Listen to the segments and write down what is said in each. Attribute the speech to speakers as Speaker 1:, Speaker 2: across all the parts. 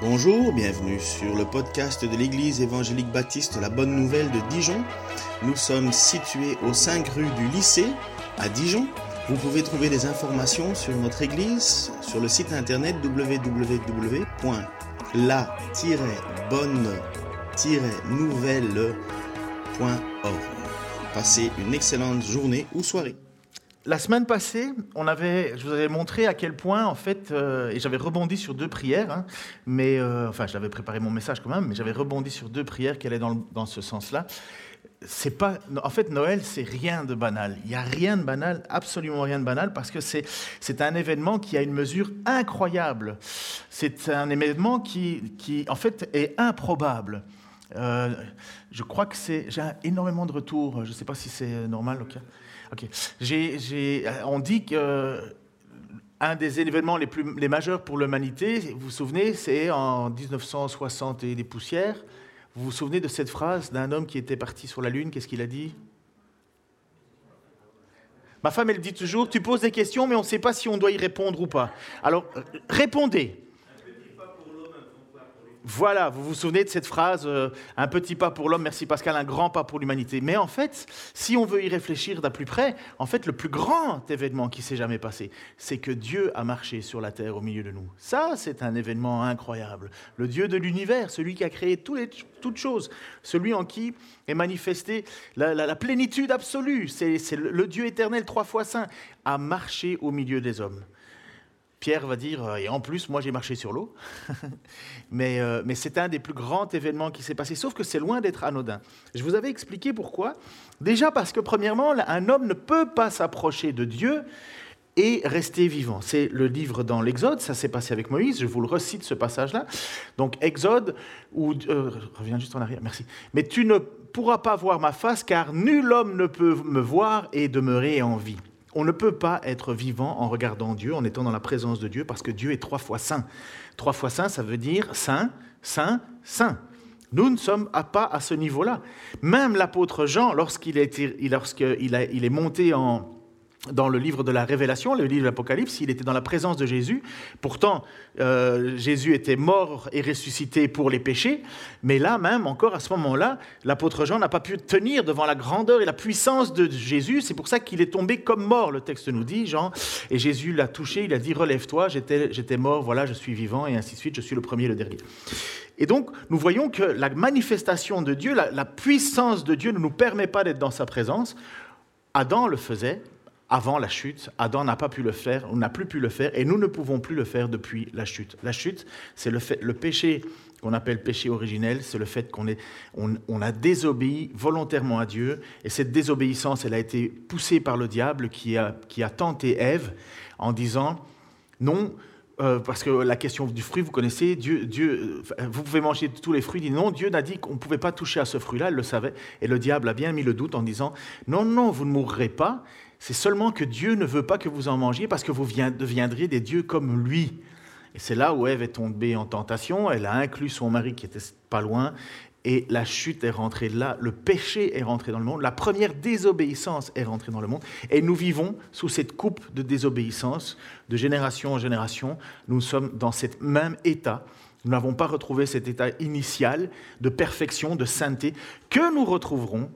Speaker 1: Bonjour, bienvenue sur le podcast de l'Église évangélique baptiste La Bonne Nouvelle de Dijon. Nous sommes situés aux 5 rue du lycée à Dijon. Vous pouvez trouver des informations sur notre Église sur le site internet www.la-bonne-nouvelle.org. Passez une excellente journée ou soirée.
Speaker 2: La semaine passée, on avait, je vous avais montré à quel point, en fait, euh, et j'avais rebondi sur deux prières, hein, mais euh, enfin, j'avais préparé mon message quand même, mais j'avais rebondi sur deux prières qui allaient dans, ce sens-là. C'est pas, en fait, Noël, c'est rien de banal. Il n'y a rien de banal, absolument rien de banal, parce que c'est, c'est un événement qui a une mesure incroyable. C'est un événement qui, qui en fait, est improbable. Euh, je crois que c'est. J'ai énormément de retours. Je ne sais pas si c'est normal. Ok. on dit que euh, un des événements les, plus, les majeurs pour l'humanité, vous vous souvenez, c'est en 1960 et des poussières. Vous vous souvenez de cette phrase d'un homme qui était parti sur la Lune? Qu'est-ce qu'il a dit? Ma femme, elle dit toujours, tu poses des questions, mais on ne sait pas si on doit y répondre ou pas. Alors, répondez. Voilà, vous vous souvenez de cette phrase, euh, un petit pas pour l'homme, merci Pascal, un grand pas pour l'humanité. Mais en fait, si on veut y réfléchir d'un plus près, en fait, le plus grand événement qui s'est jamais passé, c'est que Dieu a marché sur la terre au milieu de nous. Ça, c'est un événement incroyable. Le Dieu de l'univers, celui qui a créé toutes choses, celui en qui est manifestée la, la plénitude absolue, c'est le Dieu éternel, trois fois saint, a marché au milieu des hommes. Pierre va dire, euh, et en plus, moi j'ai marché sur l'eau. mais, euh, mais c'est un des plus grands événements qui s'est passé, sauf que c'est loin d'être anodin. Je vous avais expliqué pourquoi. Déjà parce que, premièrement, un homme ne peut pas s'approcher de Dieu et rester vivant. C'est le livre dans l'Exode, ça s'est passé avec Moïse, je vous le recite ce passage-là. Donc Exode, ou... Euh, reviens juste en arrière, merci. Mais tu ne pourras pas voir ma face, car nul homme ne peut me voir et demeurer en vie. On ne peut pas être vivant en regardant Dieu, en étant dans la présence de Dieu, parce que Dieu est trois fois saint. Trois fois saint, ça veut dire saint, saint, saint. Nous ne sommes pas à ce niveau-là. Même l'apôtre Jean, lorsqu'il est, est monté en, dans le livre de la Révélation, le livre de l'Apocalypse, il était dans la présence de Jésus. Pourtant, euh, Jésus était mort et ressuscité pour les péchés, mais là même, encore à ce moment-là, l'apôtre Jean n'a pas pu tenir devant la grandeur et la puissance de Jésus. C'est pour ça qu'il est tombé comme mort, le texte nous dit, Jean. Et Jésus l'a touché, il a dit, relève-toi, j'étais mort, voilà, je suis vivant, et ainsi de suite, je suis le premier et le dernier. Et donc, nous voyons que la manifestation de Dieu, la, la puissance de Dieu ne nous permet pas d'être dans sa présence. Adam le faisait, avant la chute, Adam n'a pas pu le faire, on n'a plus pu le faire, et nous ne pouvons plus le faire depuis la chute. La chute, c'est le, péché qu'on appelle péché originel, c'est le fait qu'on on, a désobéi volontairement à Dieu, et cette désobéissance, elle a été poussée par le diable qui a, tenté Ève en disant, non, euh, parce que la question du fruit, vous connaissez, Dieu, Dieu, euh, vous pouvez manger tous les fruits. Dit non, Dieu n'a dit qu'on ne pouvait pas toucher à ce fruit-là, elle le savait. Et le diable a bien mis le doute en disant non, non, vous ne mourrez pas. C'est seulement que Dieu ne veut pas que vous en mangiez parce que vous deviendriez des dieux comme lui. Et c'est là où Ève est tombée en tentation. Elle a inclus son mari qui était pas loin. Et la chute est rentrée là, le péché est rentré dans le monde, la première désobéissance est rentrée dans le monde. Et nous vivons sous cette coupe de désobéissance, de génération en génération. Nous sommes dans cet même état. Nous n'avons pas retrouvé cet état initial de perfection, de sainteté, que nous retrouverons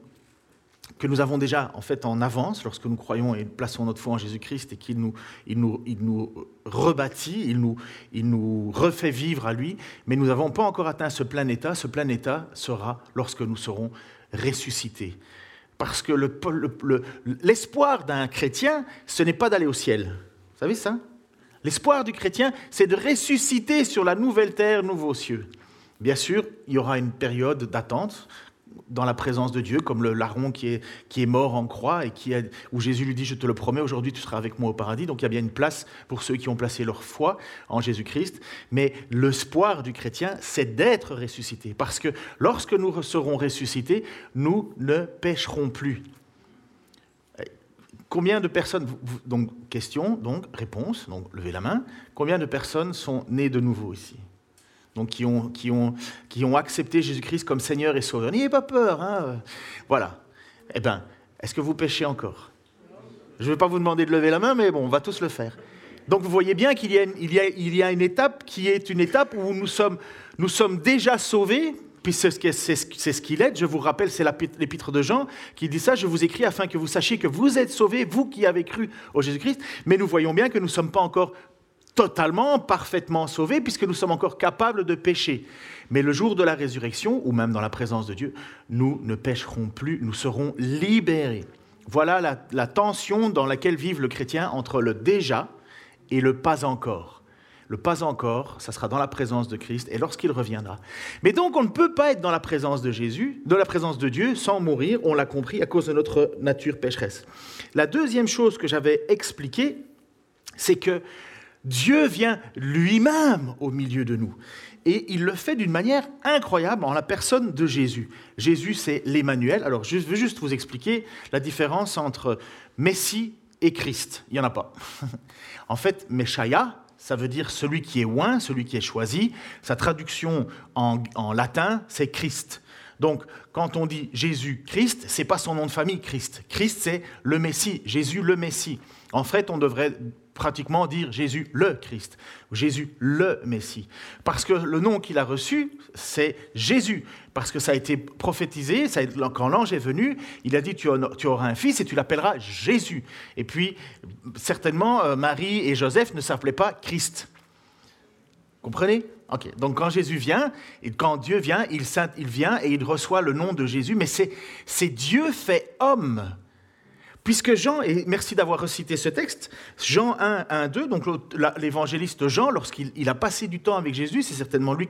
Speaker 2: que nous avons déjà en fait en avance lorsque nous croyons et plaçons notre foi en Jésus-Christ et qu'il nous, il nous, il nous rebâtit, il nous, il nous refait vivre à lui, mais nous n'avons pas encore atteint ce plein état. Ce plein état sera lorsque nous serons ressuscités. Parce que l'espoir le, d'un chrétien, ce n'est pas d'aller au ciel. Vous savez ça? L'espoir du chrétien, c'est de ressusciter sur la nouvelle terre, nouveaux cieux. Bien sûr, il y aura une période d'attente, dans la présence de Dieu, comme le larron qui est, qui est mort en croix et qui où Jésus lui dit, je te le promets, aujourd'hui tu seras avec moi au paradis. Donc il y a bien une place pour ceux qui ont placé leur foi en Jésus-Christ. Mais l'espoir du chrétien, c'est d'être ressuscité. Parce que lorsque nous serons ressuscités, nous ne pécherons plus. Combien de personnes, donc question, donc réponse, donc levez la main, combien de personnes sont nées de nouveau ici? Donc qui ont, qui ont, qui ont accepté Jésus-Christ comme Seigneur et Sauveur. N'ayez pas peur. Hein voilà. Eh bien, est-ce que vous péchez encore? Je ne vais pas vous demander de lever la main, mais bon, on va tous le faire. Donc vous voyez bien qu'il y, a une étape qui est une étape où nous sommes, nous sommes déjà sauvés, puis c'est ce qu'il est. Je vous rappelle, c'est l'épître de Jean qui dit ça. Je vous écris afin que vous sachiez que vous êtes sauvés, vous qui avez cru au Jésus-Christ. Mais nous voyons bien que nous ne sommes pas encore totalement, parfaitement sauvés, puisque nous sommes encore capables de pécher. Mais le jour de la résurrection, ou même dans la présence de Dieu, nous ne pécherons plus, nous serons libérés. Voilà la, tension dans laquelle vive le chrétien entre le déjà et le pas encore. Le pas encore, ça sera dans la présence de Christ et lorsqu'il reviendra. Mais donc on ne peut pas être dans la présence de Jésus, de la présence de Dieu, sans mourir, on l'a compris, à cause de notre nature pécheresse. La deuxième chose que j'avais expliquée, c'est que Dieu vient lui-même au milieu de nous. Et il le fait d'une manière incroyable en la personne de Jésus. Jésus, c'est l'Emmanuel. Alors, je veux juste vous expliquer la différence entre Messie et Christ. Il n'y en a pas. en fait, Meshaya, ça veut dire celui qui est oint, celui qui est choisi. Sa traduction en, en latin, c'est Christ. Donc, quand on dit Jésus-Christ, c'est pas son nom de famille, Christ. Christ, c'est le Messie, Jésus le Messie. En fait, on devrait pratiquement dire Jésus le Christ, Jésus le Messie. Parce que le nom qu'il a reçu, c'est Jésus. Parce que ça a été prophétisé, ça quand l'ange est venu, il a dit tu auras un fils et tu l'appelleras Jésus. Et puis, certainement, euh, Marie et Joseph ne s'appelaient pas Christ. Comprenez? Donc quand Jésus vient, et quand Dieu vient, il, il vient et il reçoit le nom de Jésus, mais c'est Dieu fait homme. Puisque Jean, et merci d'avoir recité ce texte, Jean 1, 1 2, donc l'évangéliste Jean, lorsqu'il a passé du temps avec Jésus, c'est certainement lui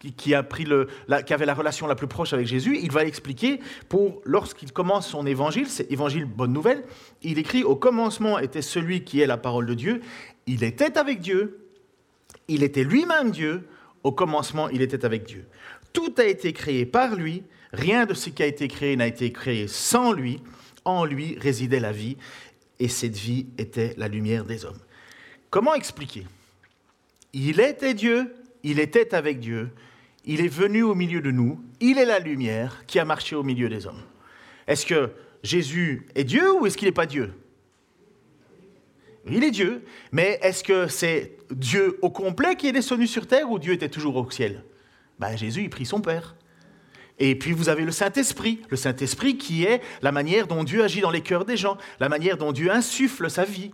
Speaker 2: qui, qui avait la relation la plus proche avec Jésus, il va expliquer, pour lorsqu'il commence son évangile, c'est évangile bonne nouvelle, il écrit Au commencement était celui qui est la parole de Dieu, il était avec Dieu, il était lui-même Dieu, au commencement il était avec Dieu. Tout a été créé par lui, rien de ce qui a été créé n'a été créé sans lui en lui résidait la vie, et cette vie était la lumière des hommes. Comment expliquer? Il était Dieu, il était avec Dieu, il est venu au milieu de nous, il est la lumière qui a marché au milieu des hommes. Est-ce que Jésus est Dieu ou est-ce qu'il n'est pas Dieu? Il est Dieu, mais est-ce que c'est Dieu au complet qui est descendu sur terre ou Dieu était toujours au ciel? Ben, Jésus, il prit son Père. Et puis vous avez le Saint-Esprit, le Saint-Esprit qui est la manière dont Dieu agit dans les cœurs des gens, la manière dont Dieu insuffle sa vie.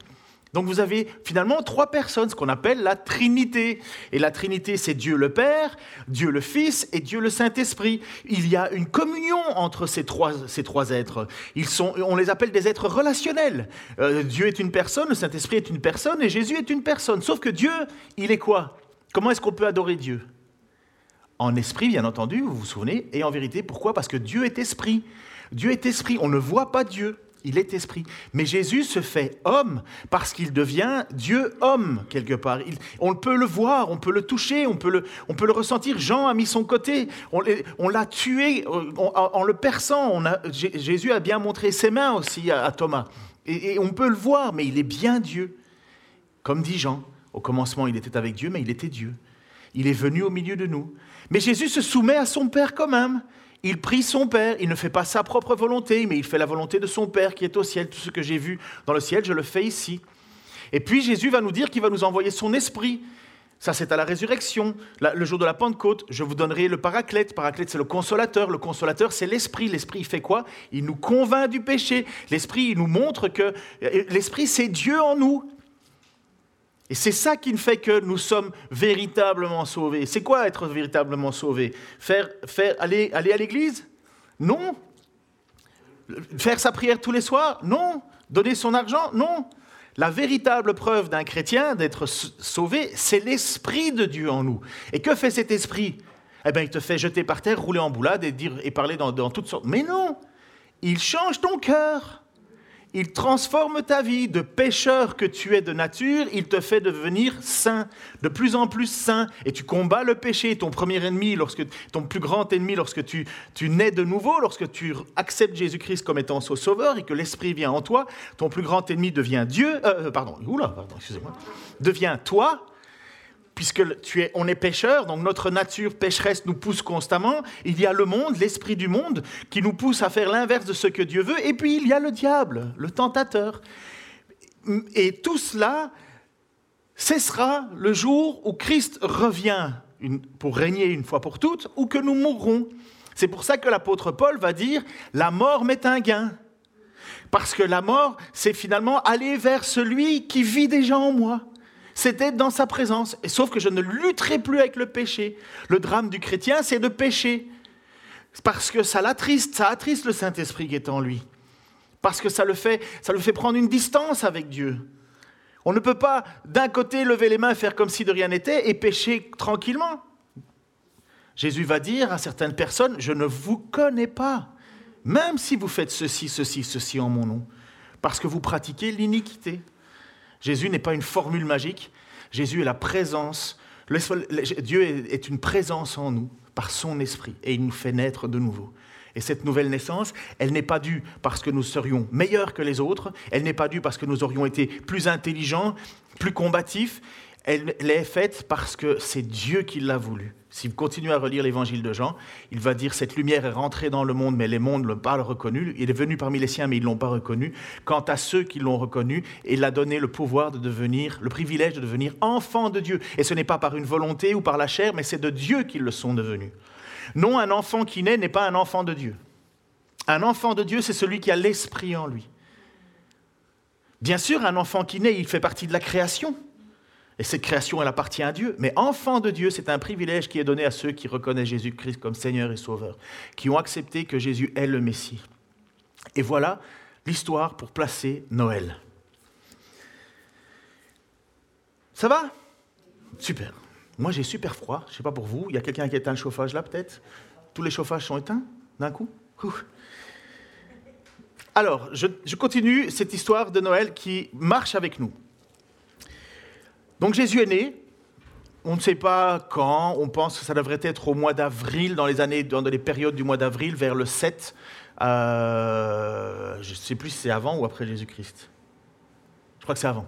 Speaker 2: Donc vous avez finalement trois personnes, ce qu'on appelle la Trinité. Et la Trinité, c'est Dieu le Père, Dieu le Fils et Dieu le Saint-Esprit. Il y a une communion entre ces trois, ces trois êtres. Ils sont, on les appelle des êtres relationnels. Euh, Dieu est une personne, le Saint-Esprit est une personne et Jésus est une personne. Sauf que Dieu, il est quoi? Comment est-ce qu'on peut adorer Dieu? En esprit, bien entendu, vous vous souvenez, et en vérité. Pourquoi? Parce que Dieu est esprit. Dieu est esprit. On ne voit pas Dieu. Il est esprit. Mais Jésus se fait homme parce qu'il devient Dieu homme, quelque part. on peut le voir, on peut le toucher, on peut le, on peut le ressentir. Jean a mis son côté. On, l'a tué en, le perçant. Jésus a bien montré ses mains aussi à, Thomas. et on peut le voir, mais il est bien Dieu. Comme dit Jean, au commencement, il était avec Dieu, mais il était Dieu. Il est venu au milieu de nous. Mais Jésus se soumet à son Père quand même. Il prie son Père, il ne fait pas sa propre volonté, mais il fait la volonté de son Père qui est au ciel. Tout ce que j'ai vu dans le ciel, je le fais ici. Et puis Jésus va nous dire qu'il va nous envoyer son esprit. Ça, c'est à la résurrection. Le jour de la Pentecôte, je vous donnerai le paraclète. Paraclète, c'est le consolateur. Le consolateur, c'est l'esprit. L'esprit, il fait quoi? Il nous convainc du péché. L'esprit, il nous montre que euh, l'esprit, c'est Dieu en nous. Et c'est ça qui fait que nous sommes véritablement sauvés. C'est quoi être véritablement sauvé faire, aller à l'église? Non. Faire sa prière tous les soirs? Non. Donner son argent? Non. La véritable preuve d'un chrétien d'être sauvé, c'est l'Esprit de Dieu en nous. Et que fait cet Esprit? Eh bien, il te fait jeter par terre, rouler en boulade et, dire, et parler dans, dans toutes sortes. Mais non Il change ton cœur. Il transforme ta vie de pécheur que tu es de nature, il te fait devenir saint, de plus en plus saint, et tu combats le péché, ton premier ennemi, lorsque, ton plus grand ennemi, lorsque tu, tu nais de nouveau, lorsque tu acceptes Jésus-Christ comme étant son sauveur et que l'Esprit vient en toi, ton plus grand ennemi devient Dieu, euh, pardon, oula, pardon, excusez-moi, devient toi, puisque tu es, on est pécheur, donc notre nature pécheresse nous pousse constamment. Il y a le monde, l'esprit du monde, qui nous pousse à faire l'inverse de ce que Dieu veut. Et puis il y a le diable, le tentateur. Et tout cela cessera le jour où Christ revient pour régner une fois pour toutes, ou que nous mourrons. C'est pour ça que l'apôtre Paul va dire, la mort m'est un gain. Parce que la mort, c'est finalement aller vers celui qui vit déjà en moi. Être dans sa présence. Sauf que je ne lutterai plus avec le péché. Le drame du chrétien, c'est de pécher. Parce que ça l'attriste, ça attriste le Saint-Esprit qui est en lui. Parce que ça le fait, ça le fait prendre une distance avec Dieu. On ne peut pas d'un côté lever les mains, faire comme si de rien n'était et pécher tranquillement. Jésus va dire à certaines personnes, je ne vous connais pas, même si vous faites ceci, ceci, ceci en mon nom, parce que vous pratiquez l'iniquité. Jésus n'est pas une formule magique, Jésus est la présence, Dieu est une présence en nous par son esprit et il nous fait naître de nouveau. Et cette nouvelle naissance, elle n'est pas due parce que nous serions meilleurs que les autres, elle n'est pas due parce que nous aurions été plus intelligents, plus combatifs, elle, est faite parce que c'est Dieu qui l'a voulu. Si vous continuez à relire l'évangile de Jean, il va dire Cette lumière est rentrée dans le monde, mais les mondes ne l'ont pas reconnu. Il est venu parmi les siens, mais ils ne l'ont pas reconnu. Quant à ceux qui l'ont reconnu, il a donné le pouvoir de devenir, le privilège de devenir enfants de Dieu. Et ce n'est pas par une volonté ou par la chair, mais c'est de Dieu qu'ils le sont devenus. Non, un enfant qui naît n'est pas un enfant de Dieu. Un enfant de Dieu, c'est celui qui a l'esprit en lui. Bien sûr, un enfant qui naît, il fait partie de la création. Et cette création, elle appartient à Dieu. Mais enfant de Dieu, c'est un privilège qui est donné à ceux qui reconnaissent Jésus-Christ comme Seigneur et Sauveur, qui ont accepté que Jésus est le Messie. Et voilà l'histoire pour placer Noël. Ça va? Super. Moi, j'ai super froid. Je ne sais pas pour vous. Il y a quelqu'un qui éteint le chauffage là, peut-être? Tous les chauffages sont éteints d'un coup? Alors, je, continue cette histoire de Noël qui marche avec nous. Donc, Jésus est né. On ne sait pas quand. On pense que ça devrait être au mois d'avril, dans les années, dans les périodes du mois d'avril, vers le 7. Euh, je ne sais plus si c'est avant ou après Jésus-Christ. Je crois que c'est avant.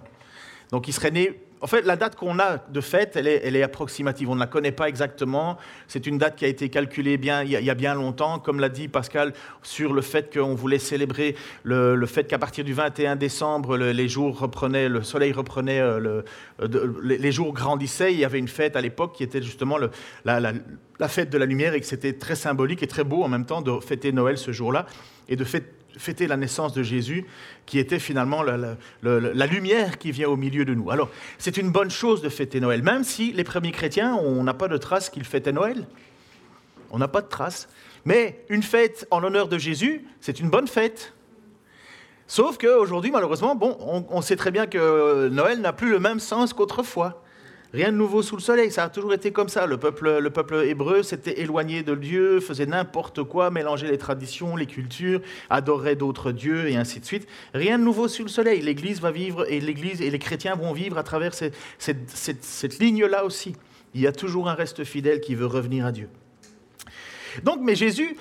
Speaker 2: Donc, il serait né en fait, la date qu'on a de fête, elle est, approximative. On ne la connaît pas exactement. C'est une date qui a été calculée bien, il, y a, bien longtemps, comme l'a dit Pascal, sur le fait qu'on voulait célébrer le, fait qu'à partir du 21 décembre, le, les le soleil reprenait, euh, les, jours grandissaient. Il y avait une fête à l'époque qui était justement la, la, fête de la lumière et que c'était très symbolique et très beau en même temps de fêter Noël ce jour-là et de fêter fêter la naissance de Jésus, qui était finalement la, lumière qui vient au milieu de nous. Alors, c'est une bonne chose de fêter Noël, même si les premiers chrétiens, on n'a pas de traces qu'ils fêtaient Noël. On n'a pas de traces. Mais une fête en l'honneur de Jésus, c'est une bonne fête. Sauf qu'aujourd'hui, malheureusement, bon, on sait très bien que Noël n'a plus le même sens qu'autrefois. Rien de nouveau sous le soleil, ça a toujours été comme ça. Le peuple, le peuple hébreu s'était éloigné de Dieu, faisait n'importe quoi, mélangeait les traditions, les cultures, adorait d'autres dieux et ainsi de suite. Rien de nouveau sous le soleil. L'Église va vivre et l'Église et les chrétiens vont vivre à travers cette, cette ligne-là aussi. Il y a toujours un reste fidèle qui veut revenir à Dieu. Donc, mais Jésus,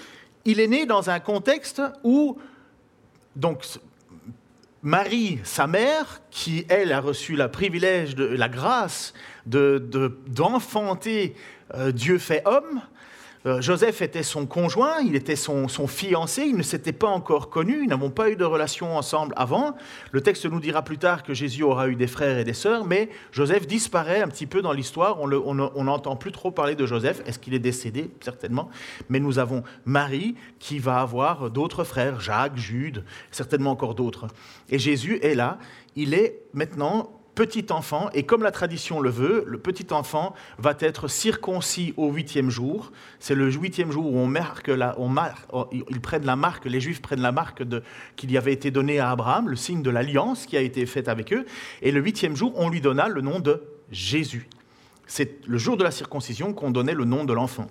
Speaker 2: il est né dans un contexte où donc Marie, sa mère, qui, elle, a reçu le privilège, la grâce d'enfanter de, euh, Dieu fait homme, euh, Joseph était son conjoint, il était son, fiancé, ils ne s'étaient pas encore connus, ils n'avaient pas eu de relation ensemble avant. Le texte nous dira plus tard que Jésus aura eu des frères et des sœurs, mais Joseph disparaît un petit peu dans l'histoire. On n'entend plus trop parler de Joseph. Est-ce qu'il est décédé? Certainement. Mais nous avons Marie qui va avoir d'autres frères, Jacques, Jude, certainement encore d'autres. Et Jésus est là. Il est maintenant petit enfant, et comme la tradition le veut, le petit enfant va être circoncis au huitième jour. C'est le huitième jour où on marque, la, marque, ils prennent la marque, les Juifs prennent la marque qu'il y avait été donné à Abraham, le signe de l'alliance qui a été faite avec eux. Et le huitième jour, on lui donna le nom de Jésus. C'est le jour de la circoncision qu'on donnait le nom de l'enfant.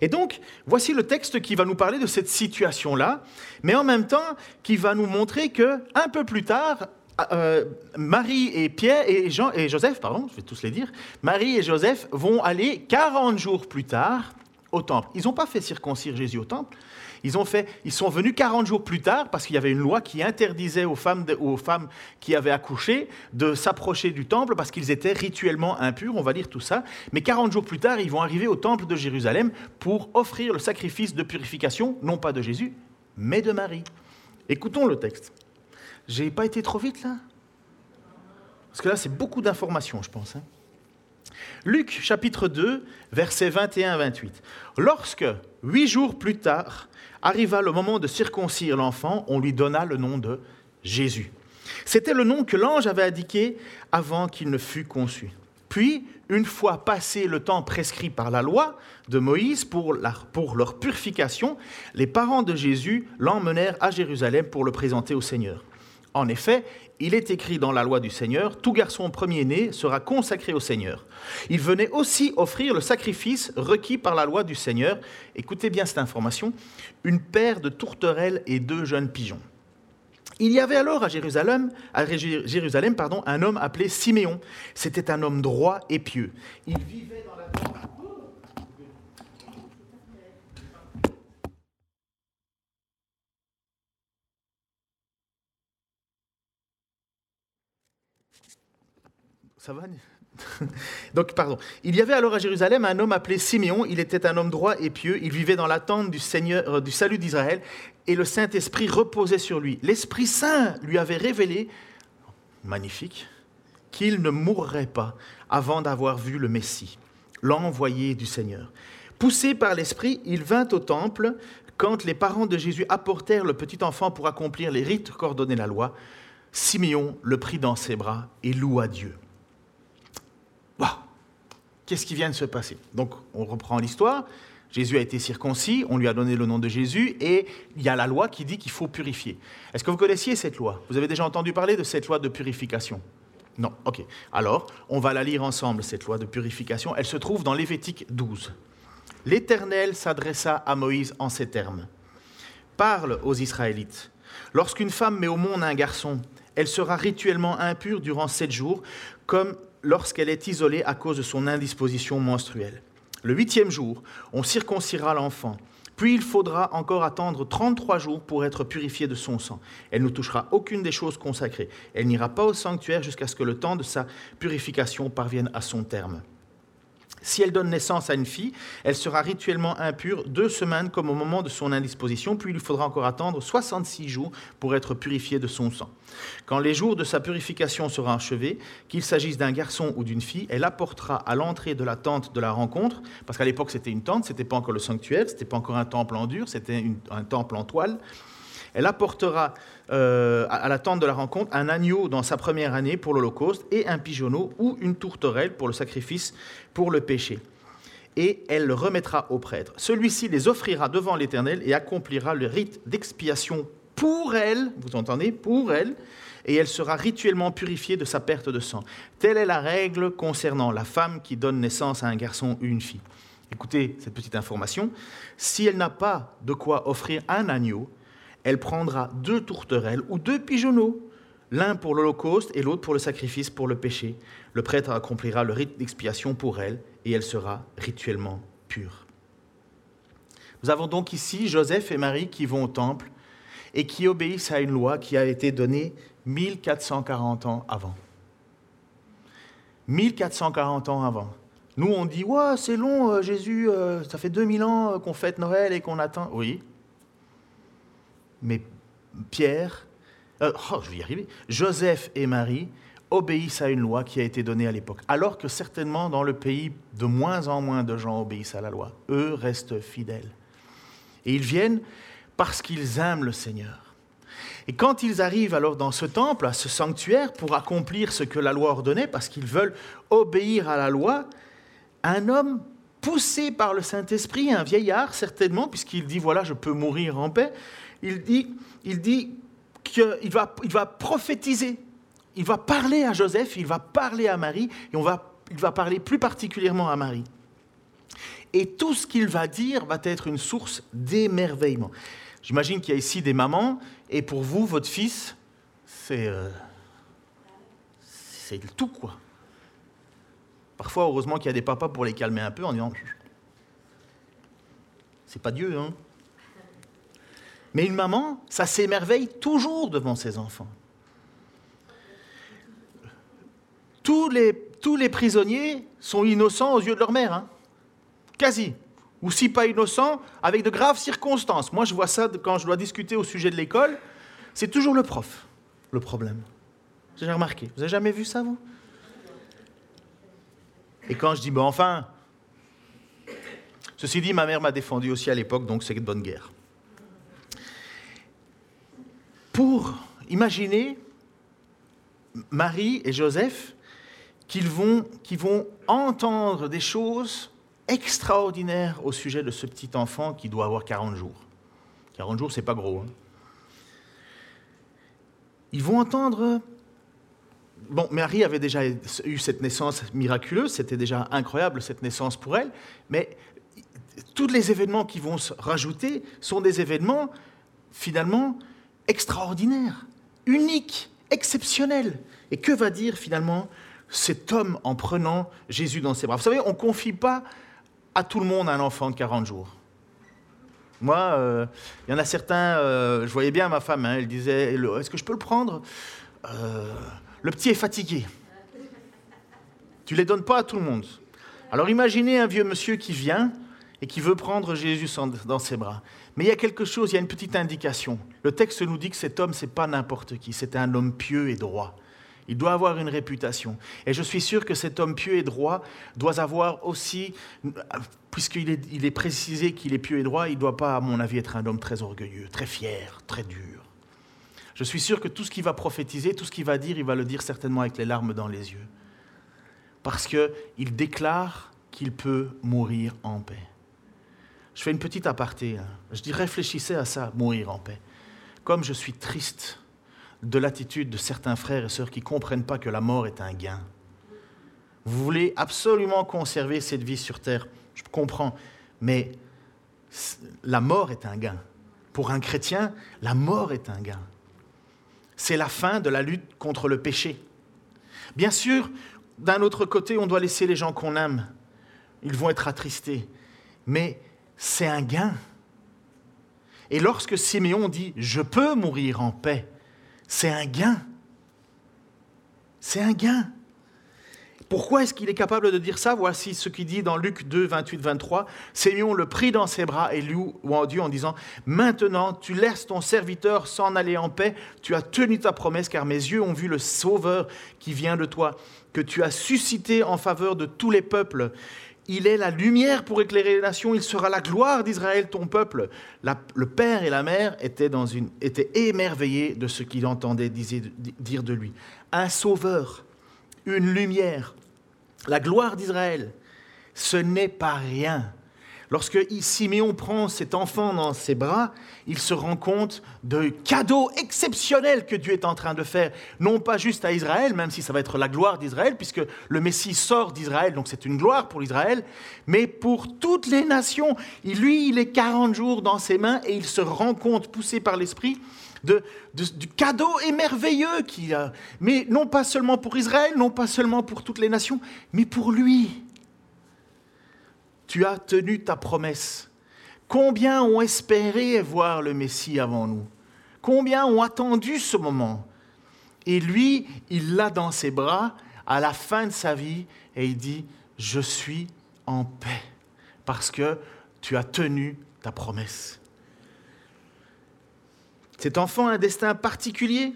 Speaker 2: Et donc, voici le texte qui va nous parler de cette situation-là, mais en même temps qui va nous montrer que un peu plus tard, euh, Marie et Pierre et, Jean, et Joseph, pardon, je vais tous les dire, Marie et Joseph vont aller 40 jours plus tard au temple. Ils n'ont pas fait circoncire Jésus au temple. Ils, ont fait, ils sont venus 40 jours plus tard parce qu'il y avait une loi qui interdisait aux femmes, aux femmes qui avaient accouché de s'approcher du temple parce qu'ils étaient rituellement impurs, on va lire tout ça. Mais 40 jours plus tard, ils vont arriver au temple de Jérusalem pour offrir le sacrifice de purification, non pas de Jésus, mais de Marie. Écoutons le texte. J'ai pas été trop vite là? Parce que là, c'est beaucoup d'informations, je pense. Hein. Luc chapitre 2, versets 21 à 28. Lorsque, huit jours plus tard, arriva le moment de circoncire l'enfant, on lui donna le nom de Jésus. C'était le nom que l'ange avait indiqué avant qu'il ne fût conçu. Puis, une fois passé le temps prescrit par la loi de Moïse pour leur purification, les parents de Jésus l'emmenèrent à Jérusalem pour le présenter au Seigneur. En effet, il est écrit dans la loi du Seigneur, tout garçon premier-né sera consacré au Seigneur. Il venait aussi offrir le sacrifice requis par la loi du Seigneur. Écoutez bien cette information, une paire de tourterelles et deux jeunes pigeons. Il y avait alors à Jérusalem, à Jérusalem pardon, un homme appelé Siméon. C'était un homme droit et pieux. Il vivait dans la Donc, pardon. Il y avait alors à Jérusalem un homme appelé Siméon. Il était un homme droit et pieux. Il vivait dans l'attente du, Seigneur, euh, du salut d'Israël. Et le Saint-Esprit reposait sur lui. L'Esprit Saint lui avait révélé, magnifique, qu'il ne mourrait pas avant d'avoir vu le Messie, l'envoyé du Seigneur. Poussé par l'Esprit, il vint au temple quand les parents de Jésus apportèrent le petit enfant pour accomplir les rites qu'ordonnait la loi. Siméon le prit dans ses bras et loua Dieu. Qu'est-ce qui vient de se passer? Donc, on reprend l'histoire. Jésus a été circoncis, on lui a donné le nom de Jésus, et il y a la loi qui dit qu'il faut purifier. Est-ce que vous connaissiez cette loi? Vous avez déjà entendu parler de cette loi de purification? Non, ok. Alors, on va la lire ensemble, cette loi de purification. Elle se trouve dans Lévitique 12. L'Éternel s'adressa à Moïse en ces termes. Parle aux Israélites. Lorsqu'une femme met au monde un garçon, elle sera rituellement impure durant sept jours, comme lorsqu'elle est isolée à cause de son indisposition menstruelle. Le huitième jour, on circoncira l'enfant. Puis il faudra encore attendre 33 jours pour être purifié de son sang. Elle ne touchera aucune des choses consacrées. Elle n'ira pas au sanctuaire jusqu'à ce que le temps de sa purification parvienne à son terme. Si elle donne naissance à une fille, elle sera rituellement impure deux semaines comme au moment de son indisposition, puis il lui faudra encore attendre 66 jours pour être purifiée de son sang. Quand les jours de sa purification seront achevés, qu'il s'agisse d'un garçon ou d'une fille, elle apportera à l'entrée de la tente de la rencontre, parce qu'à l'époque c'était une tente, c'était pas encore le sanctuaire, c'était pas encore un temple en dur, c'était un temple en toile. Elle apportera euh, à la tente de la rencontre un agneau dans sa première année pour l'Holocauste et un pigeonneau ou une tourterelle pour le sacrifice pour le péché. Et elle le remettra au prêtre. Celui-ci les offrira devant l'Éternel et accomplira le rite d'expiation pour elle, vous entendez, pour elle, et elle sera rituellement purifiée de sa perte de sang. Telle est la règle concernant la femme qui donne naissance à un garçon ou une fille. Écoutez cette petite information. Si elle n'a pas de quoi offrir un agneau, elle prendra deux tourterelles ou deux pigeonneaux, l'un pour l'Holocauste et l'autre pour le sacrifice pour le péché. Le prêtre accomplira le rite d'expiation pour elle et elle sera rituellement pure. Nous avons donc ici Joseph et Marie qui vont au temple et qui obéissent à une loi qui a été donnée 1440 ans avant. 1440 ans avant. Nous, on dit, ouais, c'est long, euh, Jésus, euh, ça fait 2000 ans euh, qu'on fête Noël et qu'on attend. Oui, mais Pierre, euh, oh, je vais y arriver, Joseph et Marie obéissent à une loi qui a été donnée à l'époque, alors que certainement dans le pays, de moins en moins de gens obéissent à la loi. Eux restent fidèles. Et ils viennent parce qu'ils aiment le Seigneur. Et quand ils arrivent alors dans ce temple, à ce sanctuaire, pour accomplir ce que la loi ordonnait, parce qu'ils veulent obéir à la loi, un homme poussé par le Saint-Esprit, un vieillard certainement, puisqu'il dit, voilà, je peux mourir en paix, il dit, il dit qu'il va, il va prophétiser. Il va parler à Joseph, il va parler à Marie, et on va, il va parler plus particulièrement à Marie. Et tout ce qu'il va dire va être une source d'émerveillement. J'imagine qu'il y a ici des mamans, et pour vous, votre fils, c'est euh, c'est tout, quoi. Parfois, heureusement qu'il y a des papas pour les calmer un peu en disant C'est pas Dieu, hein mais une maman, ça s'émerveille toujours devant ses enfants. Tous les, prisonniers sont innocents aux yeux de leur mère, hein. quasi. Ou si pas innocents, avec de graves circonstances. Moi, je vois ça quand je dois discuter au sujet de l'école. C'est toujours le prof, le problème. J'ai remarqué? Vous avez jamais vu ça, vous? Et quand je dis, ben enfin, ceci dit, ma mère m'a défendu aussi à l'époque, donc c'est de bonne guerre. Pour imaginer Marie et Joseph qu'ils vont, entendre des choses extraordinaires au sujet de ce petit enfant qui doit avoir 40 jours. 40 jours, c'est pas gros. Hein. Ils vont entendre. Bon, Marie avait déjà eu cette naissance miraculeuse, c'était déjà incroyable cette naissance pour elle, mais tous les événements qui vont se rajouter sont des événements finalement extraordinaires, uniques, exceptionnels. Et que va dire finalement cet homme en prenant Jésus dans ses bras? Vous savez, on ne confie pas à tout le monde un enfant de 40 jours. Moi, euh, il y en a certains, euh, je voyais bien ma femme, hein, elle disait, est-ce que je peux le prendre? Euh, Le petit est fatigué. Tu ne les donnes pas à tout le monde. Alors imaginez un vieux monsieur qui vient et qui veut prendre Jésus dans ses bras. Mais il y a quelque chose, il y a une petite indication. Le texte nous dit que cet homme, c'est pas n'importe qui, c'est un homme pieux et droit. Il doit avoir une réputation. Et je suis sûr que cet homme pieux et droit doit avoir aussi, puisqu'il est, il est précisé qu'il est pieux et droit, il ne doit pas, à mon avis, être un homme très orgueilleux, très fier, très dur. Je suis sûr que tout ce qu'il va prophétiser, tout ce qu'il va dire, il va le dire certainement avec les larmes dans les yeux. Parce qu'il déclare qu'il peut mourir en paix. Je fais une petite aparté. Hein. Je dis réfléchissez à ça, mourir en paix. Comme je suis triste de l'attitude de certains frères et sœurs qui ne comprennent pas que la mort est un gain. Vous voulez absolument conserver cette vie sur terre, je comprends, mais la mort est un gain. Pour un chrétien, la mort est un gain. C'est la fin de la lutte contre le péché. Bien sûr, d'un autre côté, on doit laisser les gens qu'on aime. Ils vont être attristés. Mais c'est un gain. Et lorsque Siméon dit ⁇ Je peux mourir en paix ⁇ c'est un gain. C'est un gain. Pourquoi est-ce qu'il est capable de dire ça? Voici ce qu'il dit dans Luc 2, 28, 23. Sémion le prit dans ses bras et loue en Dieu en disant Maintenant, tu laisses ton serviteur s'en aller en paix. Tu as tenu ta promesse, car mes yeux ont vu le Sauveur qui vient de toi, que tu as suscité en faveur de tous les peuples. Il est la lumière pour éclairer les nations, il sera la gloire d'Israël, ton peuple. le père et la mère étaient, émerveillés de ce qu'ils entendaient dire de lui. Un sauveur, une lumière, la gloire d'Israël, ce n'est pas rien. Lorsque Siméon prend cet enfant dans ses bras, il se rend compte de cadeau exceptionnel que Dieu est en train de faire, non pas juste à Israël, même si ça va être la gloire d'Israël, puisque le Messie sort d'Israël, donc c'est une gloire pour Israël, mais pour toutes les nations. Lui, il est 40 jours dans ses mains et il se rend compte, poussé par l'Esprit, du cadeau émerveilleux qu'il a. Mais non pas seulement pour Israël, non pas seulement pour toutes les nations, mais pour lui tu as tenu ta promesse. Combien ont espéré voir le Messie avant nous? Combien ont attendu ce moment? Et lui, il l'a dans ses bras à la fin de sa vie et il dit, je suis en paix parce que tu as tenu ta promesse. Cet enfant a un destin particulier.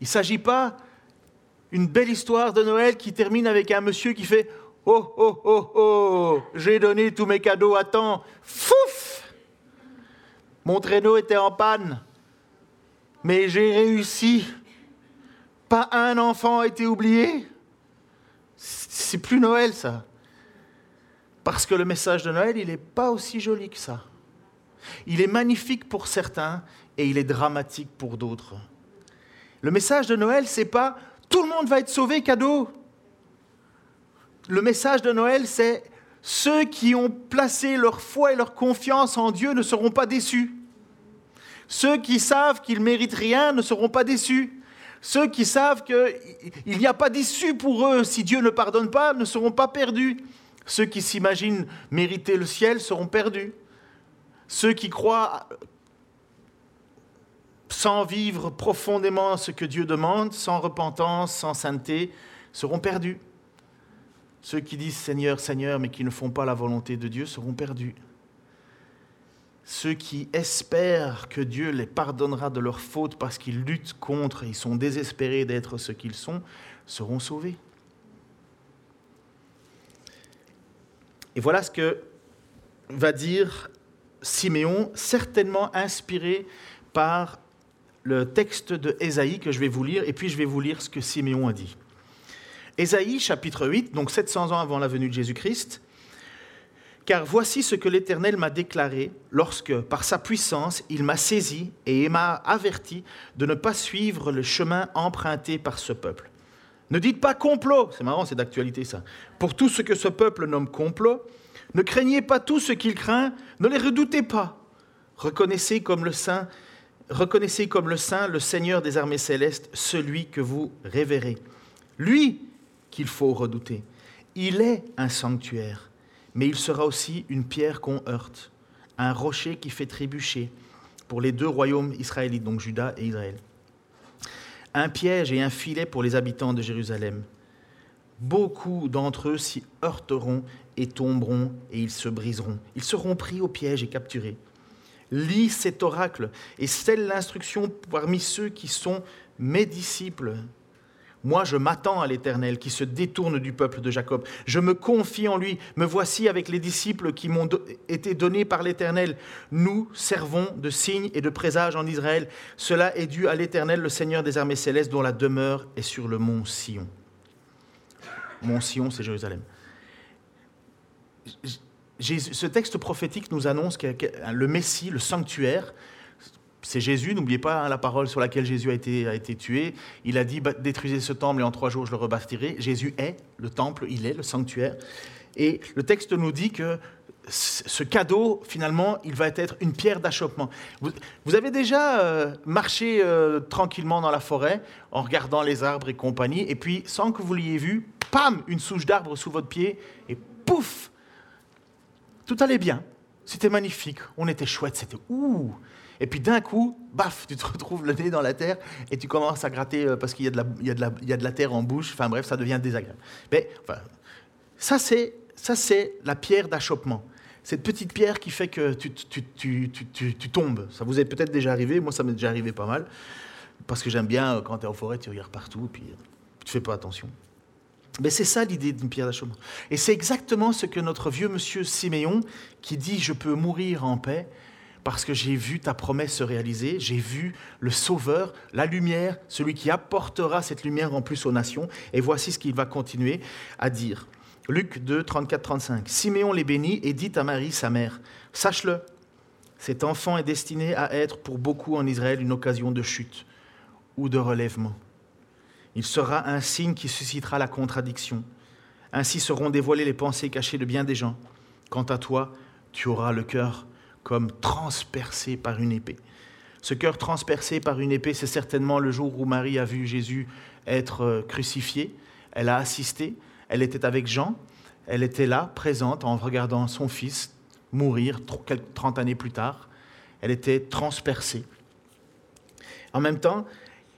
Speaker 2: Il ne s'agit pas d'une belle histoire de Noël qui termine avec un monsieur qui fait Oh, oh, oh, oh, j'ai donné tous mes cadeaux à temps. Fouf Mon traîneau était en panne. Mais j'ai réussi. Pas un enfant a été oublié. C'est plus Noël, ça. Parce que le message de Noël, il n'est pas aussi joli que ça. Il est magnifique pour certains et il est dramatique pour d'autres. Le message de Noël, c'est pas tout le monde va être sauvé, cadeau le message de Noël, c'est ceux qui ont placé leur foi et leur confiance en Dieu ne seront pas déçus. Ceux qui savent qu'ils méritent rien ne seront pas déçus. Ceux qui savent qu'il n'y a pas d'issue pour eux si Dieu ne pardonne pas ne seront pas perdus. Ceux qui s'imaginent mériter le ciel seront perdus. Ceux qui croient sans vivre profondément ce que Dieu demande, sans repentance, sans sainteté, seront perdus. Ceux qui disent Seigneur, Seigneur, mais qui ne font pas la volonté de Dieu seront perdus. ceux qui espèrent que Dieu les pardonnera de leurs fautes parce qu'ils luttent contre, ils sont désespérés d'être ce qu'ils sont, seront sauvés. Et voilà ce que va dire Siméon, certainement inspiré par le texte de Ésaïe que je vais vous lire, et puis je vais vous lire ce que Siméon a dit. Ésaïe chapitre 8, donc 700 ans avant la venue de Jésus-Christ, car voici ce que l'Éternel m'a déclaré lorsque, par sa puissance, il m'a saisi et m'a averti de ne pas suivre le chemin emprunté par ce peuple. Ne dites pas complot, c'est marrant, c'est d'actualité ça. Pour tout ce que ce peuple nomme complot, ne craignez pas tout ce qu'il craint, ne les redoutez pas. Reconnaissez comme le Saint, reconnaissez comme le Saint, le Seigneur des armées célestes, celui que vous révérez. Lui qu'il faut redouter. Il est un sanctuaire mais il sera aussi une pierre qu'on heurte, un rocher qui fait trébucher pour les deux royaumes israélites, donc Juda et Israël. Un piège et un filet pour les habitants de Jérusalem. Beaucoup d'entre eux s'y heurteront et tomberont et ils se briseront. Ils seront pris au piège et capturés. Lis cet oracle et scelle l'instruction parmi ceux qui sont mes disciples, moi, je m'attends à l'Éternel qui se détourne du peuple de Jacob. Je me confie en lui. Me voici avec les disciples qui m'ont été donnés par l'Éternel. Nous servons de signe et de présage en Israël. Cela est dû à l'Éternel, le Seigneur des armées célestes, dont la demeure est sur le mont Sion. Mont Sion, c'est Jérusalem. Ce texte prophétique nous annonce que le Messie, le sanctuaire, c'est Jésus, n'oubliez pas hein, la parole sur laquelle Jésus a été, a été tué. Il a dit détruisez ce temple et en trois jours je le rebâtirai. Jésus est le temple, il est le sanctuaire. Et le texte nous dit que ce cadeau, finalement, il va être une pierre d'achoppement. Vous, avez déjà euh, marché euh, tranquillement dans la forêt en regardant les arbres et compagnie, et puis sans que vous l'ayez vu, pam, une souche d'arbre sous votre pied, et pouf, tout allait bien. C'était magnifique, on était chouette, c'était ouh. Et puis d'un coup, baf, tu te retrouves le nez dans la terre et tu commences à gratter euh, parce qu'il y, y, y, a de la terre en bouche. Enfin bref, ça devient désagréable. Mais enfin, ça, c'est, la pierre d'achoppement. Cette petite pierre qui fait que tu, tu, tu, tu tombes. Ça vous est peut-être déjà arrivé. Moi, ça m'est déjà arrivé pas mal. Parce que j'aime bien, euh, quand tu es en forêt, tu regardes partout, puis tu fais pas attention. Mais c'est ça l'idée d'une pierre d'achoppement. Et c'est exactement ce que notre vieux monsieur Siméon, qui dit Je peux mourir en paix, parce que j'ai vu ta promesse se réaliser, j'ai vu le Sauveur, la lumière, celui qui apportera cette lumière en plus aux nations. Et voici ce qu'il va continuer à dire. Luc 2, 34, 35. Siméon les bénit et dit à Marie, sa mère, Sache-le, cet enfant est destiné à être pour beaucoup en Israël une occasion de chute ou de relèvement. Il sera un signe qui suscitera la contradiction. Ainsi seront dévoilées les pensées cachées de bien des gens. Quant à toi, tu auras le cœur comme transpercé par une épée. Ce cœur transpercé par une épée, c'est certainement le jour où Marie a vu Jésus être euh, crucifié. Elle a assisté, elle était avec Jean, elle était là, présente, en regardant son fils mourir 30 années plus tard. Elle était transpercée. En même temps,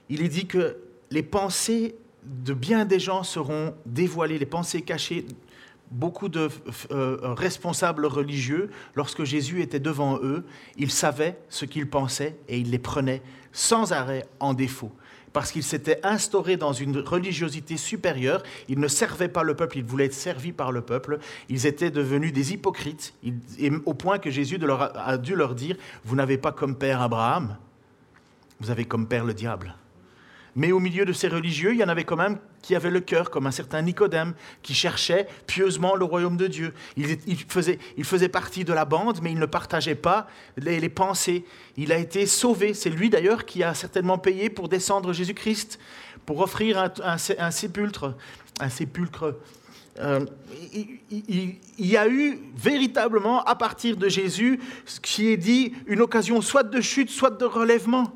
Speaker 2: il est dit que les pensées de bien des gens seront dévoilées, les pensées cachées beaucoup de euh, responsables religieux, lorsque Jésus était devant eux, ils savaient ce qu'ils pensaient et ils les prenaient sans arrêt en défaut. Parce qu'ils s'étaient instaurés dans une religiosité supérieure, ils ne servaient pas le peuple, ils voulaient être servis par le peuple, ils étaient devenus des hypocrites, au point que Jésus a dû leur dire, vous n'avez pas comme père Abraham, vous avez comme père le diable. Mais au milieu de ces religieux, il y en avait quand même qui avaient le cœur, comme un certain Nicodème, qui cherchait pieusement le royaume de Dieu. Il, faisait, il faisait, partie de la bande, mais il ne partageait pas les, pensées. Il a été sauvé. C'est lui d'ailleurs qui a certainement payé pour descendre Jésus-Christ, pour offrir un, sépulcre. Euh, il, il, y a eu véritablement, à partir de Jésus, ce qui est dit, une occasion soit de chute, soit de relèvement.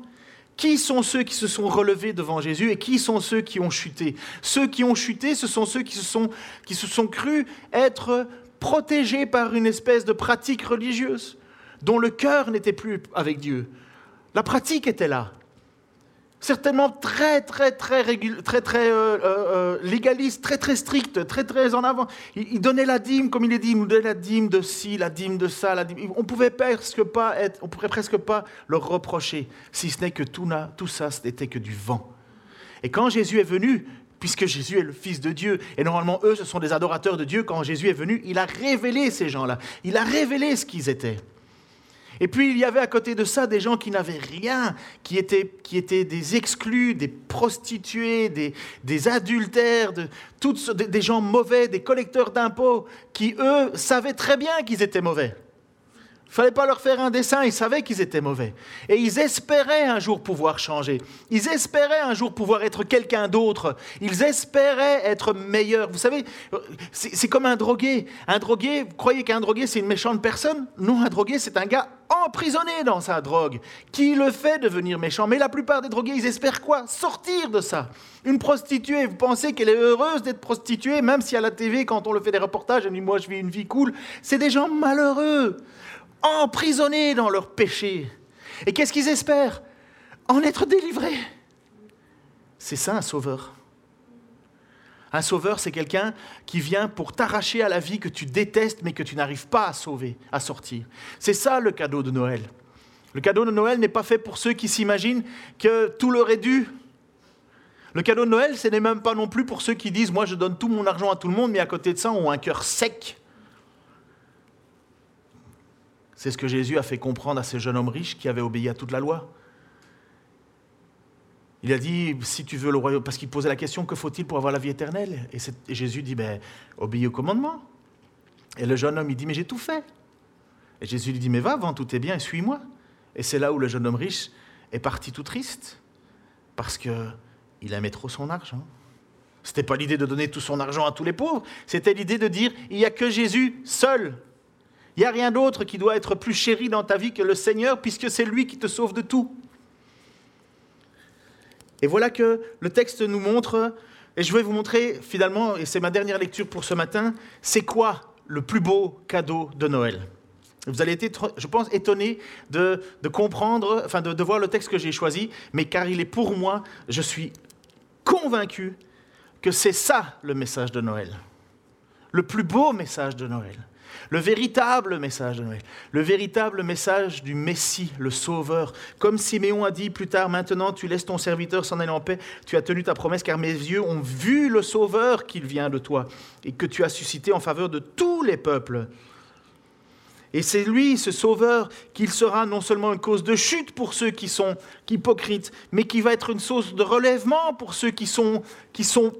Speaker 2: Qui sont ceux qui se sont relevés devant Jésus et qui sont ceux qui ont chuté? Ceux qui ont chuté, ce sont ceux qui se sont, qui se sont crus être protégés par une espèce de pratique religieuse, dont le cœur n'était plus avec Dieu. La pratique était là. Certainement très, très, très, très, très euh, euh, légaliste, très, très strict, très, très en avant. Il, donnait la dîme, comme il est dit, il nous donnait la dîme de ci, la dîme de ça. La dîme. On pouvait presque pas être, on pourrait presque pas leur reprocher, si ce n'est que tout, tout ça, ce n'était que du vent. Et quand Jésus est venu, puisque Jésus est le Fils de Dieu, et normalement eux, ce sont des adorateurs de Dieu, quand Jésus est venu, il a révélé ces gens-là, il a révélé ce qu'ils étaient. Et puis il y avait à côté de ça des gens qui n'avaient rien, qui étaient, qui étaient des exclus, des prostituées, des, des adultères, des gens mauvais, des collecteurs d'impôts, qui eux savaient très bien qu'ils étaient mauvais. Il fallait pas leur faire un dessin, ils savaient qu'ils étaient mauvais. Et ils espéraient un jour pouvoir changer. Ils espéraient un jour pouvoir être quelqu'un d'autre. Ils espéraient être meilleurs. Vous savez, c'est comme un drogué. Un drogué, vous croyez qu'un drogué, c'est une méchante personne? Non, un drogué, c'est un gars emprisonné dans sa drogue, qui le fait devenir méchant. Mais la plupart des drogués, ils espèrent quoi? Sortir de ça. Une prostituée, vous pensez qu'elle est heureuse d'être prostituée, même si à la TV, quand on le fait des reportages, elle dit, moi, je vis une vie cool. C'est des gens malheureux emprisonnés dans leurs péchés. Et qu'est-ce qu'ils espèrent En être délivrés. C'est ça un sauveur. Un sauveur, c'est quelqu'un qui vient pour t'arracher à la vie que tu détestes mais que tu n'arrives pas à sauver, à sortir. C'est ça le cadeau de Noël. Le cadeau de Noël n'est pas fait pour ceux qui s'imaginent que tout leur est dû. Le cadeau de Noël, ce n'est même pas non plus pour ceux qui disent Moi, je donne tout mon argent à tout le monde, mais à côté de ça, ont un cœur sec c'est ce que Jésus a fait comprendre à ce jeune homme riche qui avait obéi à toute la loi. Il a dit, si tu veux le royaume, parce qu'il posait la question, que faut-il pour avoir la vie éternelle? Et, Jésus dit, ben, obéis au commandement. Et le jeune homme, il dit, mais j'ai tout fait. Et Jésus lui dit, mais va, vends tout tes biens et suis-moi. Et c'est là où le jeune homme riche est parti tout triste, parce qu'il aimait trop son argent. Ce n'était pas l'idée de donner tout son argent à tous les pauvres, c'était l'idée de dire, il n'y a que Jésus seul il n'y a rien d'autre qui doit être plus chéri dans ta vie que le Seigneur, puisque c'est lui qui te sauve de tout. Et voilà que le texte nous montre, et je vais vous montrer finalement, et c'est ma dernière lecture pour ce matin, c'est quoi le plus beau cadeau de Noël. Vous allez être, je pense, étonné de, comprendre, enfin de, voir le texte que j'ai choisi, mais car il est pour moi, je suis convaincu que c'est ça le message de Noël. Le plus beau message de Noël. Le véritable message de Noël, le véritable message du Messie, le Sauveur. Comme Siméon a dit plus tard, maintenant tu laisses ton serviteur s'en aller en paix, tu as tenu ta promesse car mes yeux ont vu le Sauveur qu'il vient de toi et que tu as suscité en faveur de tous les peuples. Et c'est lui, ce sauveur, qu'il sera non seulement une cause de chute pour ceux qui sont hypocrites, mais qui va être une source de relèvement pour ceux qui sont, qui sont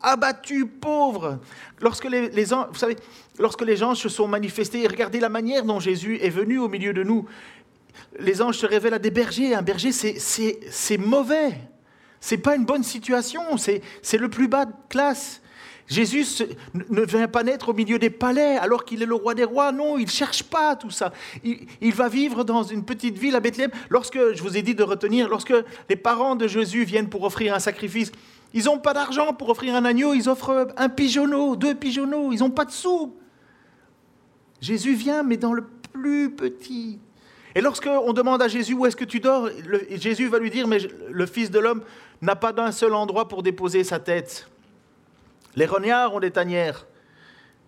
Speaker 2: abattus, pauvres. Lorsque les, vous savez, lorsque les anges se sont manifestés, regardez la manière dont Jésus est venu au milieu de nous. Les anges se révèlent à des bergers. Un berger, c'est mauvais. C'est pas une bonne situation. C'est le plus bas de classe. Jésus ne vient pas naître au milieu des palais alors qu'il est le roi des rois. Non, il ne cherche pas tout ça. Il, va vivre dans une petite ville à Bethléem. Lorsque, je vous ai dit de retenir, lorsque les parents de Jésus viennent pour offrir un sacrifice, ils n'ont pas d'argent pour offrir un agneau, ils offrent un pigeonneau, deux pigeonneaux, ils n'ont pas de sous. Jésus vient, mais dans le plus petit. Et lorsqu'on demande à Jésus où est-ce que tu dors, Jésus va lui dire, mais le Fils de l'homme n'a pas d'un seul endroit pour déposer sa tête. Les rognards ont des tanières,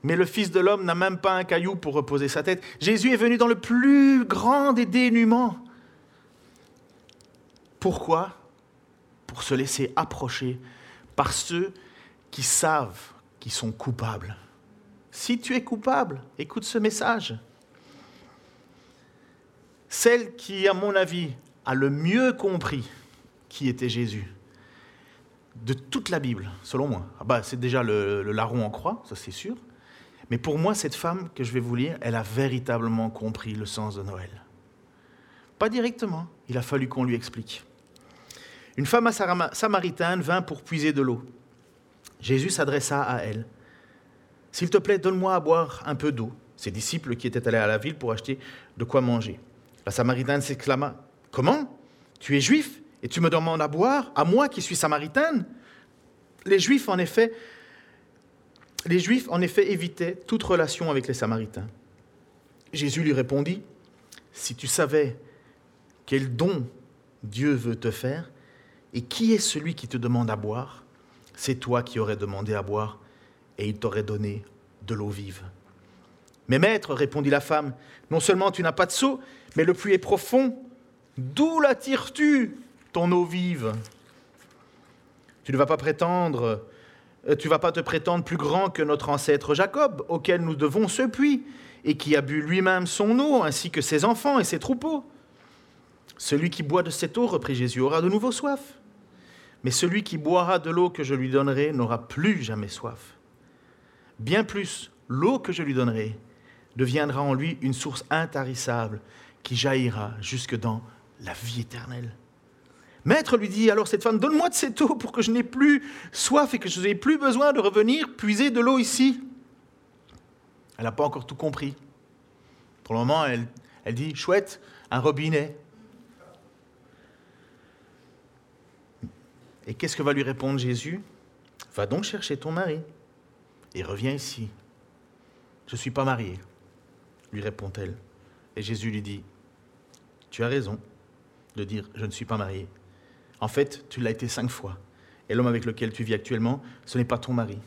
Speaker 2: mais le Fils de l'homme n'a même pas un caillou pour reposer sa tête. Jésus est venu dans le plus grand des dénuements. Pourquoi? Pour se laisser approcher par ceux qui savent qu'ils sont coupables. Si tu es coupable, écoute ce message. Celle qui, à mon avis, a le mieux compris qui était Jésus, de toute la Bible, selon moi. Ah bah, c'est déjà le, le larron en croix, ça c'est sûr. Mais pour moi, cette femme que je vais vous lire, elle a véritablement compris le sens de Noël. Pas directement, il a fallu qu'on lui explique. Une femme samaritaine vint pour puiser de l'eau. Jésus s'adressa à elle. S'il te plaît, donne-moi à boire un peu d'eau. Ses disciples qui étaient allés à la ville pour acheter de quoi manger. La Samaritaine s'exclama Comment? Tu es juif et tu me demandes à boire, à moi qui suis Samaritaine? Les Juifs, en effet, les Juifs, en effet, évitaient toute relation avec les Samaritains. Jésus lui répondit Si tu savais quel don Dieu veut te faire, Et qui est celui qui te demande à boire C'est toi qui aurais demandé à boire, et il t'aurait donné de l'eau vive. Mais maître, répondit la femme, non seulement tu n'as pas de seau, mais le puits est profond. D'où la tires-tu, ton eau vive? Tu ne vas pas prétendre, euh, tu vas pas te prétendre plus grand que notre ancêtre Jacob, auquel nous devons ce puits, et qui a bu lui-même son eau, ainsi que ses enfants et ses troupeaux. Celui qui boit de cette eau, reprit Jésus, aura de nouveau soif. Mais celui qui boira de l'eau que je lui donnerai n'aura plus jamais soif. Bien plus, l'eau que je lui donnerai deviendra en lui une source intarissable qui jaillira jusque dans la vie éternelle. Maître lui dit alors cette femme, donne-moi de cette eau pour que je n'ai plus soif et que je n'ai plus besoin de revenir puiser de l'eau ici. Elle n'a pas encore tout compris. Pour le moment, elle, elle dit, chouette, un robinet. Et qu'est-ce que va lui répondre Jésus? Va donc chercher ton mari et reviens ici. Je ne suis pas mariée, lui répond-elle. Et Jésus lui dit, tu as raison de dire, je ne suis pas mariée. En fait, tu l'as été cinq fois. Et l'homme avec lequel tu vis actuellement, ce n'est pas ton mari.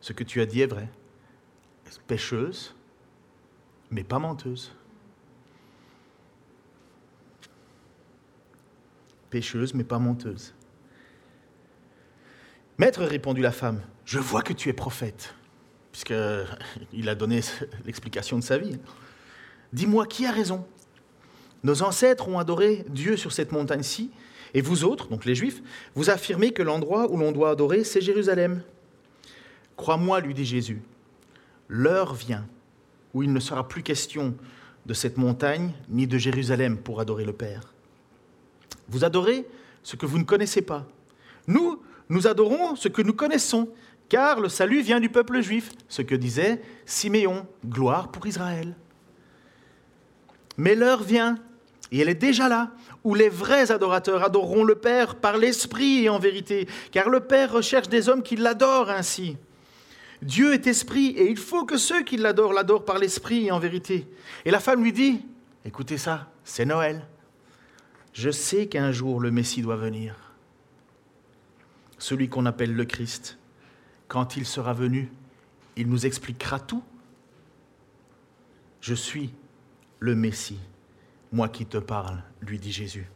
Speaker 2: Ce que tu as dit est vrai. Pécheuse, mais pas menteuse. Pécheuse, mais pas menteuse. Maître, répondit la femme, je vois que tu es prophète, puisqu'il a donné l'explication de sa vie. Dis-moi, qui a raison? Nos ancêtres ont adoré Dieu sur cette montagne-ci, et vous autres, donc les Juifs, vous affirmez que l'endroit où l'on doit adorer, c'est Jérusalem. Crois-moi, lui dit Jésus, l'heure vient où il ne sera plus question de cette montagne ni de Jérusalem pour adorer le Père. Vous adorez ce que vous ne connaissez pas. Nous, nous adorons ce que nous connaissons, car le salut vient du peuple juif, ce que disait Siméon, gloire pour Israël. Mais l'heure vient, et elle est déjà là, où les vrais adorateurs adoreront le Père par l'Esprit et en vérité, car le Père recherche des hommes qui l'adorent ainsi. Dieu est esprit, et il faut que ceux qui l'adorent l'adorent par l'Esprit et en vérité. Et la femme lui dit, écoutez ça, c'est Noël. Je sais qu'un jour le Messie doit venir celui qu'on appelle le Christ. Quand il sera venu, il nous expliquera tout. Je suis le Messie, moi qui te parle, lui dit Jésus.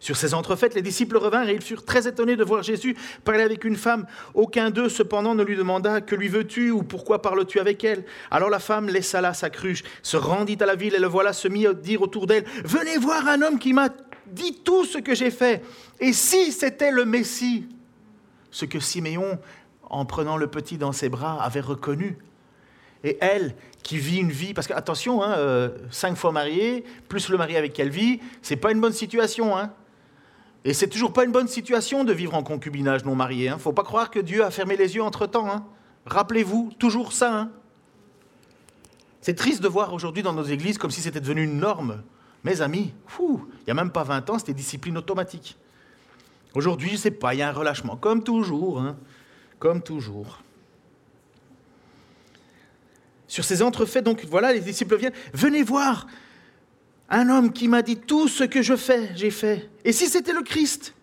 Speaker 2: Sur ces entrefaites, les disciples revinrent et ils furent très étonnés de voir Jésus parler avec une femme. Aucun d'eux, cependant, ne lui demanda Que lui veux-tu ou pourquoi parles-tu avec elle? Alors la femme laissa là sa cruche, se rendit à la ville et le voilà se mit à dire autour d'elle Venez voir un homme qui m'a dit tout ce que j'ai fait. Et si c'était le Messie ce que Siméon, en prenant le petit dans ses bras, avait reconnu. Et elle, qui vit une vie, parce que attention, hein, euh, cinq fois mariée, plus le mari avec qui elle vit, c'est pas une bonne situation. Hein. Et c'est toujours pas une bonne situation de vivre en concubinage non marié. Il hein. faut pas croire que Dieu a fermé les yeux entre temps. Hein. Rappelez-vous toujours ça. C'est triste de voir aujourd'hui dans nos églises comme si c'était devenu une norme. Mes amis, il n'y a même pas 20 ans, c'était discipline automatique. Aujourd'hui, je ne sais pas, il y a un relâchement, comme toujours, hein, comme toujours. Sur ces entrefaits, donc voilà, les disciples viennent, venez voir un homme qui m'a dit tout ce que je fais, j'ai fait. Et si c'était le Christ?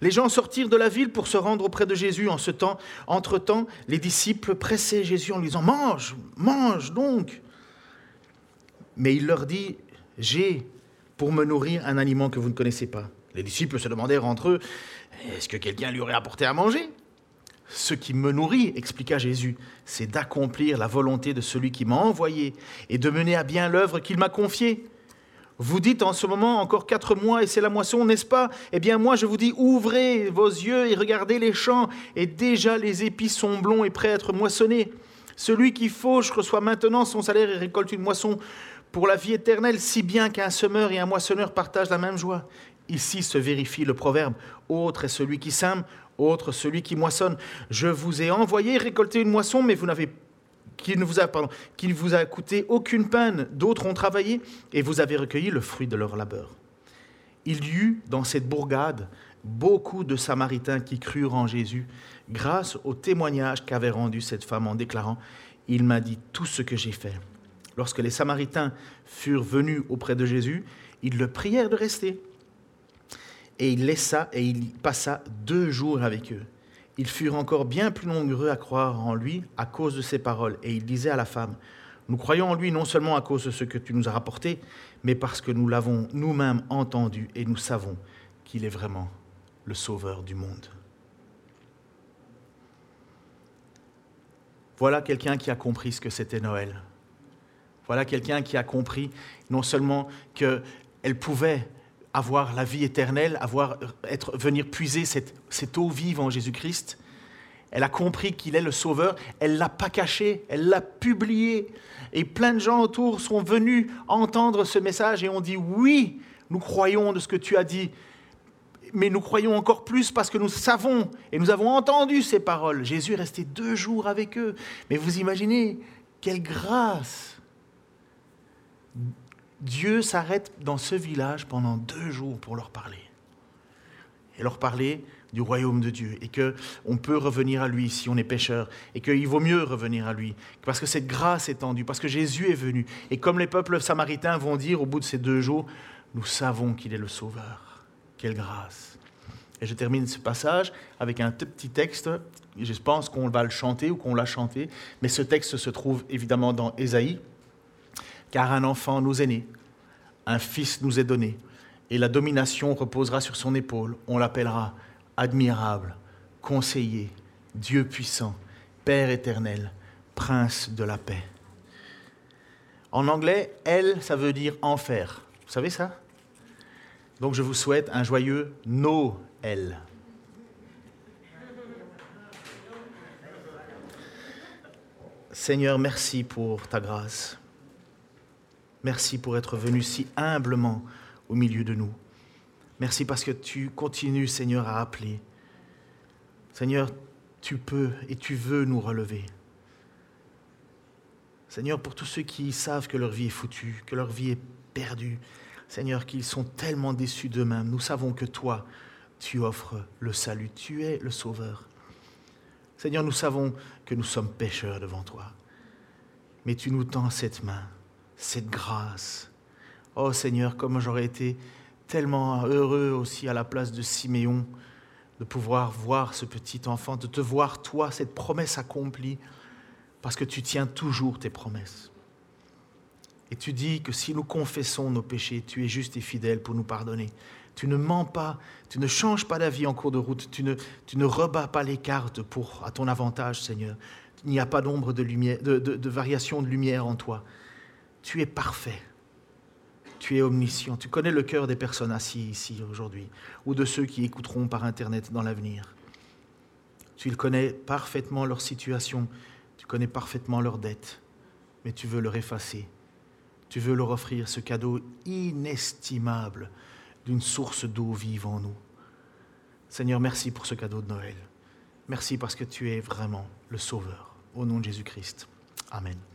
Speaker 2: Les gens sortirent de la ville pour se rendre auprès de Jésus. En ce temps, entre-temps, les disciples pressaient Jésus en lui disant, mange, mange donc. Mais il leur dit, j'ai pour me nourrir un aliment que vous ne connaissez pas. Les disciples se demandèrent entre eux, est-ce que quelqu'un lui aurait apporté à manger? Ce qui me nourrit, expliqua Jésus, c'est d'accomplir la volonté de celui qui m'a envoyé et de mener à bien l'œuvre qu'il m'a confiée. Vous dites en ce moment encore quatre mois et c'est la moisson, n'est-ce pas? Eh bien moi je vous dis, ouvrez vos yeux et regardez les champs, et déjà les épis sont blonds et prêts à être moissonnés. Celui qui fauche reçoit maintenant son salaire et récolte une moisson pour la vie éternelle, si bien qu'un semeur et un moissonneur partagent la même joie. Ici se vérifie le proverbe Autre est celui qui sème, autre celui qui moissonne. Je vous ai envoyé récolter une moisson, mais vous n'avez qui ne vous a, pardon, qui vous a coûté aucune peine. D'autres ont travaillé et vous avez recueilli le fruit de leur labeur. Il y eut dans cette bourgade beaucoup de Samaritains qui crurent en Jésus grâce au témoignage qu'avait rendu cette femme en déclarant Il m'a dit tout ce que j'ai fait. Lorsque les Samaritains furent venus auprès de Jésus, ils le prièrent de rester. Et il laissa et il passa deux jours avec eux. Ils furent encore bien plus nombreux à croire en lui à cause de ses paroles. Et il disait à la femme, Nous croyons en lui non seulement à cause de ce que tu nous as rapporté, mais parce que nous l'avons nous-mêmes entendu et nous savons qu'il est vraiment le Sauveur du monde. Voilà quelqu'un qui a compris ce que c'était Noël. Voilà quelqu'un qui a compris non seulement qu'elle pouvait avoir la vie éternelle, avoir, être, venir puiser cette, cette eau vive en Jésus-Christ. Elle a compris qu'il est le Sauveur. Elle ne l'a pas caché, elle l'a publié. Et plein de gens autour sont venus entendre ce message et ont dit oui, nous croyons de ce que tu as dit. Mais nous croyons encore plus parce que nous savons et nous avons entendu ces paroles. Jésus est resté deux jours avec eux. Mais vous imaginez, quelle grâce Dieu s'arrête dans ce village pendant deux jours pour leur parler. Et leur parler du royaume de Dieu et que on peut revenir à lui si on est pécheur et qu'il vaut mieux revenir à lui parce que cette grâce est tendue, parce que Jésus est venu et comme les peuples samaritains vont dire au bout de ces deux jours, nous savons qu'il est le Sauveur. Quelle grâce. Et je termine ce passage avec un petit texte. Je pense qu'on va le chanter ou qu'on l'a chanté, mais ce texte se trouve évidemment dans Ésaïe car un enfant nous est né, un fils nous est donné, et la domination reposera sur son épaule. On l'appellera admirable, conseiller, Dieu puissant, Père éternel, prince de la paix. En anglais, elle, ça veut dire enfer. Vous savez ça? Donc je vous souhaite un joyeux Noël. Seigneur, merci pour ta grâce. Merci pour être venu si humblement au milieu de nous. Merci parce que tu continues, Seigneur, à appeler. Seigneur, tu peux et tu veux nous relever. Seigneur, pour tous ceux qui savent que leur vie est foutue, que leur vie est perdue, Seigneur, qu'ils sont tellement déçus d'eux-mêmes, nous savons que toi, tu offres le salut, tu es le Sauveur. Seigneur, nous savons que nous sommes pécheurs devant toi, mais tu nous tends cette main cette grâce. Oh Seigneur, comme j'aurais été tellement heureux aussi à la place de Siméon de pouvoir voir ce petit enfant, de te voir toi, cette promesse accomplie, parce que tu tiens toujours tes promesses. Et tu dis que si nous confessons nos péchés, tu es juste et fidèle pour nous pardonner. Tu ne mens pas, tu ne changes pas d'avis en cours de route, tu ne, tu ne rebats pas les cartes pour, à ton avantage, Seigneur. Il n'y a pas d'ombre de, lumière, de, de variation de lumière en toi tu es parfait. Tu es omniscient. Tu connais le cœur des personnes assises ici aujourd'hui, ou de ceux qui écouteront par Internet dans l'avenir. Tu connais parfaitement leur situation, tu connais parfaitement leurs dettes, mais tu veux leur effacer. Tu veux leur offrir ce cadeau inestimable d'une source d'eau vive en nous. Seigneur, merci pour ce cadeau de Noël. Merci parce que tu es vraiment le Sauveur. Au nom de Jésus-Christ. Amen.